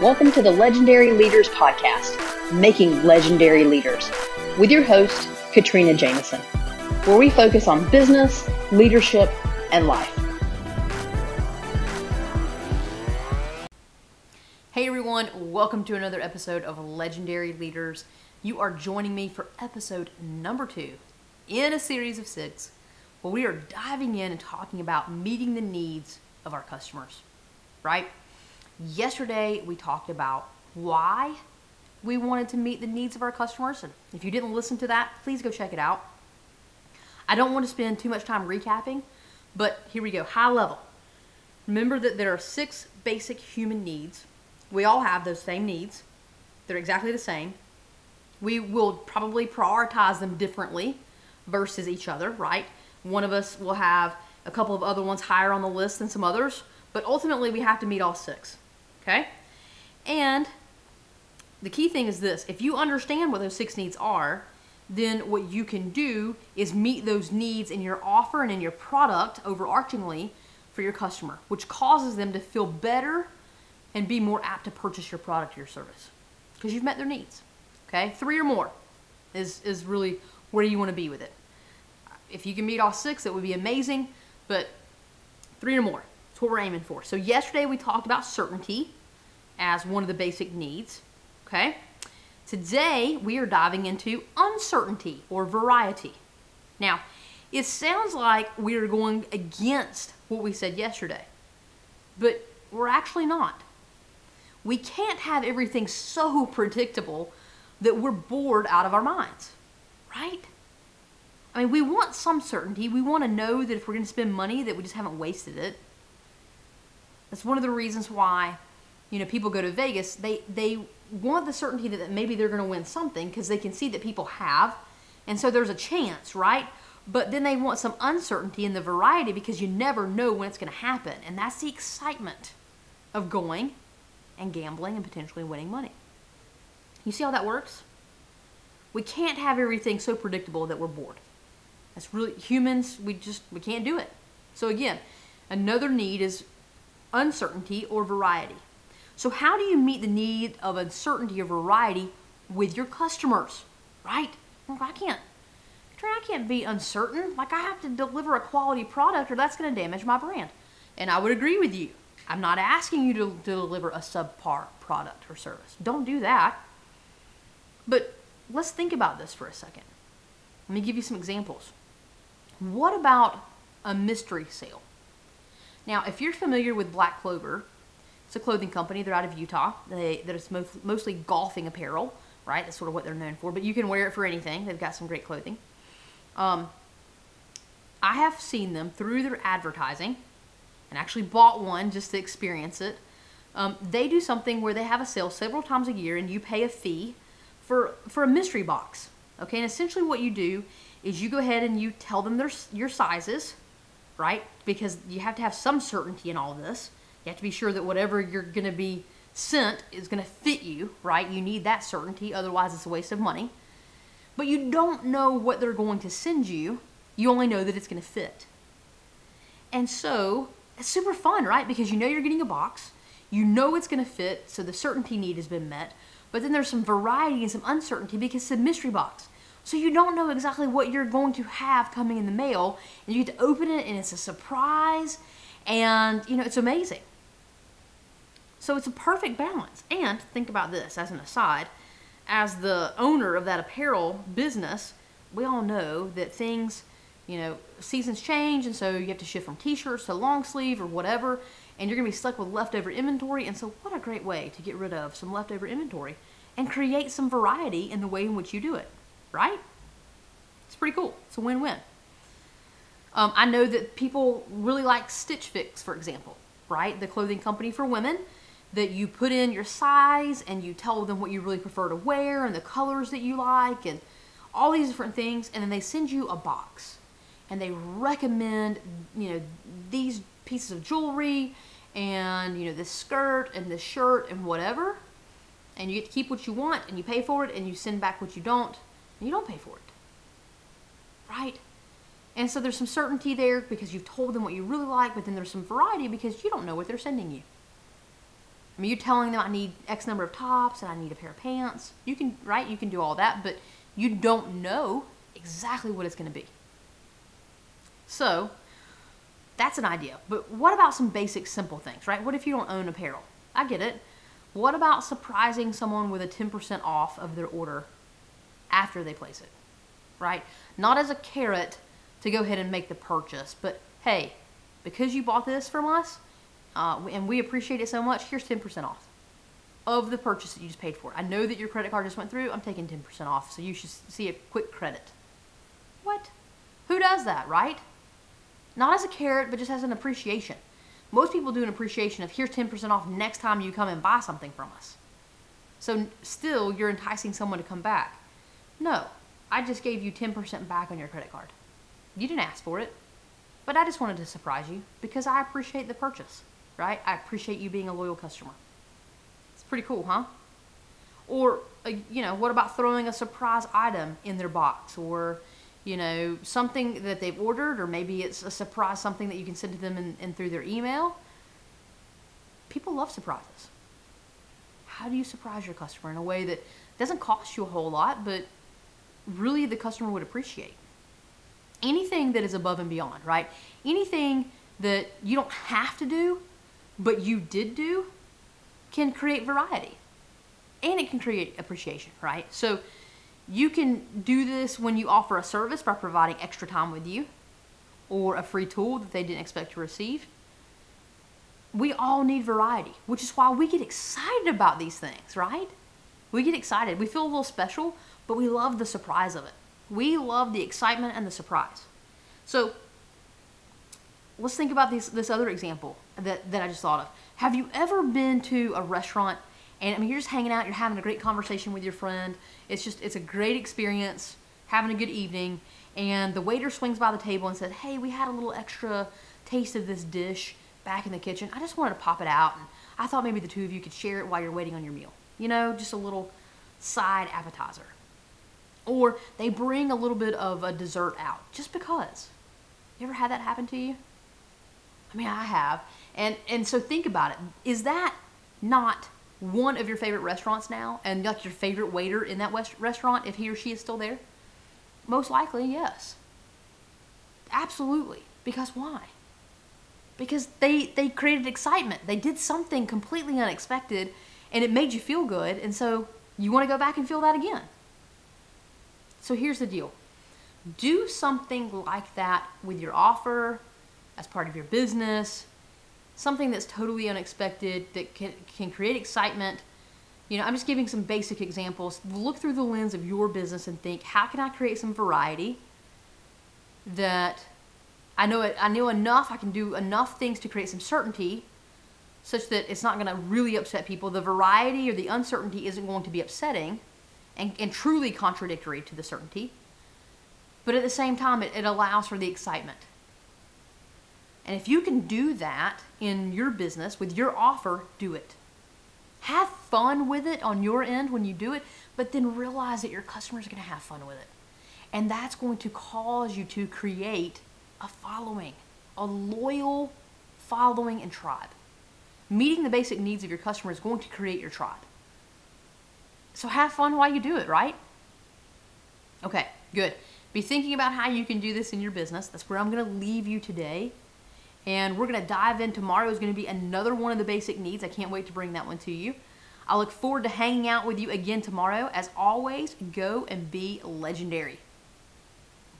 Welcome to the Legendary Leaders Podcast, Making Legendary Leaders, with your host, Katrina Jameson, where we focus on business, leadership, and life. Hey everyone, welcome to another episode of Legendary Leaders. You are joining me for episode number two in a series of six where we are diving in and talking about meeting the needs of our customers, right? Yesterday, we talked about why we wanted to meet the needs of our customers. And if you didn't listen to that, please go check it out. I don't want to spend too much time recapping, but here we go high level. Remember that there are six basic human needs. We all have those same needs, they're exactly the same. We will probably prioritize them differently versus each other, right? One of us will have a couple of other ones higher on the list than some others, but ultimately we have to meet all six. Okay? And the key thing is this if you understand what those six needs are, then what you can do is meet those needs in your offer and in your product overarchingly for your customer, which causes them to feel better and be more apt to purchase your product or your service because you've met their needs. Okay? Three or more is, is really where you want to be with it. If you can meet all six, that would be amazing, but three or more. That's what we're aiming for. So, yesterday we talked about certainty as one of the basic needs. Okay? Today, we are diving into uncertainty or variety. Now, it sounds like we are going against what we said yesterday, but we're actually not. We can't have everything so predictable that we're bored out of our minds, right? I mean, we want some certainty. We want to know that if we're going to spend money, that we just haven't wasted it. That's one of the reasons why you know, people go to Vegas, they they want the certainty that maybe they're going to win something because they can see that people have, and so there's a chance, right? But then they want some uncertainty in the variety because you never know when it's going to happen, and that's the excitement of going and gambling and potentially winning money. You see how that works? We can't have everything so predictable that we're bored. That's really humans. We just we can't do it. So again, another need is uncertainty or variety. So, how do you meet the need of uncertainty or variety with your customers? Right? I can't. I can't be uncertain. Like I have to deliver a quality product, or that's going to damage my brand. And I would agree with you. I'm not asking you to, to deliver a subpar product or service. Don't do that. But let's think about this for a second. Let me give you some examples. What about a mystery sale? Now, if you're familiar with Black Clover, it's a clothing company. They're out of Utah. They that is most, mostly golfing apparel, right? That's sort of what they're known for. But you can wear it for anything. They've got some great clothing. Um, I have seen them through their advertising, and actually bought one just to experience it. Um, they do something where they have a sale several times a year, and you pay a fee for for a mystery box. Okay, and essentially what you do is you go ahead and you tell them their your sizes, right? Because you have to have some certainty in all of this. You have to be sure that whatever you're going to be sent is going to fit you, right? You need that certainty, otherwise, it's a waste of money. But you don't know what they're going to send you, you only know that it's going to fit. And so, it's super fun, right? Because you know you're getting a box, you know it's going to fit, so the certainty need has been met. But then there's some variety and some uncertainty because it's a mystery box. So you don't know exactly what you're going to have coming in the mail, and you get to open it, and it's a surprise, and you know it's amazing. So it's a perfect balance. And think about this as an aside as the owner of that apparel business, we all know that things, you know, seasons change, and so you have to shift from t shirts to long sleeve or whatever, and you're going to be stuck with leftover inventory. And so, what a great way to get rid of some leftover inventory and create some variety in the way in which you do it, right? It's pretty cool. It's a win win. Um, I know that people really like Stitch Fix, for example, right? The clothing company for women that you put in your size and you tell them what you really prefer to wear and the colors that you like and all these different things and then they send you a box. And they recommend you know these pieces of jewelry and you know this skirt and this shirt and whatever. And you get to keep what you want and you pay for it and you send back what you don't and you don't pay for it. Right and so there's some certainty there because you've told them what you really like but then there's some variety because you don't know what they're sending you I mean, you're telling them I need X number of tops and I need a pair of pants. You can, right? You can do all that, but you don't know exactly what it's going to be. So, that's an idea. But what about some basic, simple things, right? What if you don't own apparel? I get it. What about surprising someone with a 10% off of their order after they place it, right? Not as a carrot to go ahead and make the purchase, but hey, because you bought this from us uh, and we appreciate it so much, here's 10% off of the purchase that you just paid for. I know that your credit card just went through. I'm taking 10% off, so you should see a quick credit. What? Who does that, right? Not as a carrot, but just as an appreciation. Most people do an appreciation of here's 10% off next time you come and buy something from us. So still, you're enticing someone to come back. No, I just gave you 10% back on your credit card. You didn't ask for it, but I just wanted to surprise you because I appreciate the purchase, right? I appreciate you being a loyal customer. It's pretty cool, huh? Or, uh, you know, what about throwing a surprise item in their box or you know, something that they've ordered, or maybe it's a surprise, something that you can send to them in, in through their email. People love surprises. How do you surprise your customer in a way that doesn't cost you a whole lot, but really the customer would appreciate? Anything that is above and beyond, right? Anything that you don't have to do, but you did do, can create variety. And it can create appreciation, right? So, you can do this when you offer a service by providing extra time with you or a free tool that they didn't expect to receive. We all need variety, which is why we get excited about these things, right? We get excited. We feel a little special, but we love the surprise of it. We love the excitement and the surprise. So let's think about this, this other example that, that I just thought of. Have you ever been to a restaurant and I mean, you're just hanging out, you're having a great conversation with your friend. It's just, it's a great experience, having a good evening. And the waiter swings by the table and says, Hey, we had a little extra taste of this dish back in the kitchen. I just wanted to pop it out. And I thought maybe the two of you could share it while you're waiting on your meal. You know, just a little side appetizer. Or they bring a little bit of a dessert out just because. You ever had that happen to you? I mean, I have. And and so think about it. Is that not one of your favorite restaurants now and like your favorite waiter in that west- restaurant if he or she is still there? Most likely, yes. Absolutely. Because why? Because they they created excitement. They did something completely unexpected and it made you feel good and so you want to go back and feel that again. So here's the deal. Do something like that with your offer as part of your business something that's totally unexpected that can, can create excitement. You know, I'm just giving some basic examples. Look through the lens of your business and think, how can I create some variety that I know it, I know enough, I can do enough things to create some certainty such that it's not going to really upset people. The variety or the uncertainty isn't going to be upsetting and, and truly contradictory to the certainty. But at the same time, it, it allows for the excitement. And if you can do that in your business with your offer, do it. Have fun with it on your end when you do it, but then realize that your customers are going to have fun with it. And that's going to cause you to create a following, a loyal following and tribe. Meeting the basic needs of your customer is going to create your tribe. So have fun while you do it, right? Okay, good. Be thinking about how you can do this in your business. That's where I'm going to leave you today. And we're going to dive in. Tomorrow is going to be another one of the basic needs. I can't wait to bring that one to you. I look forward to hanging out with you again tomorrow. As always, go and be legendary.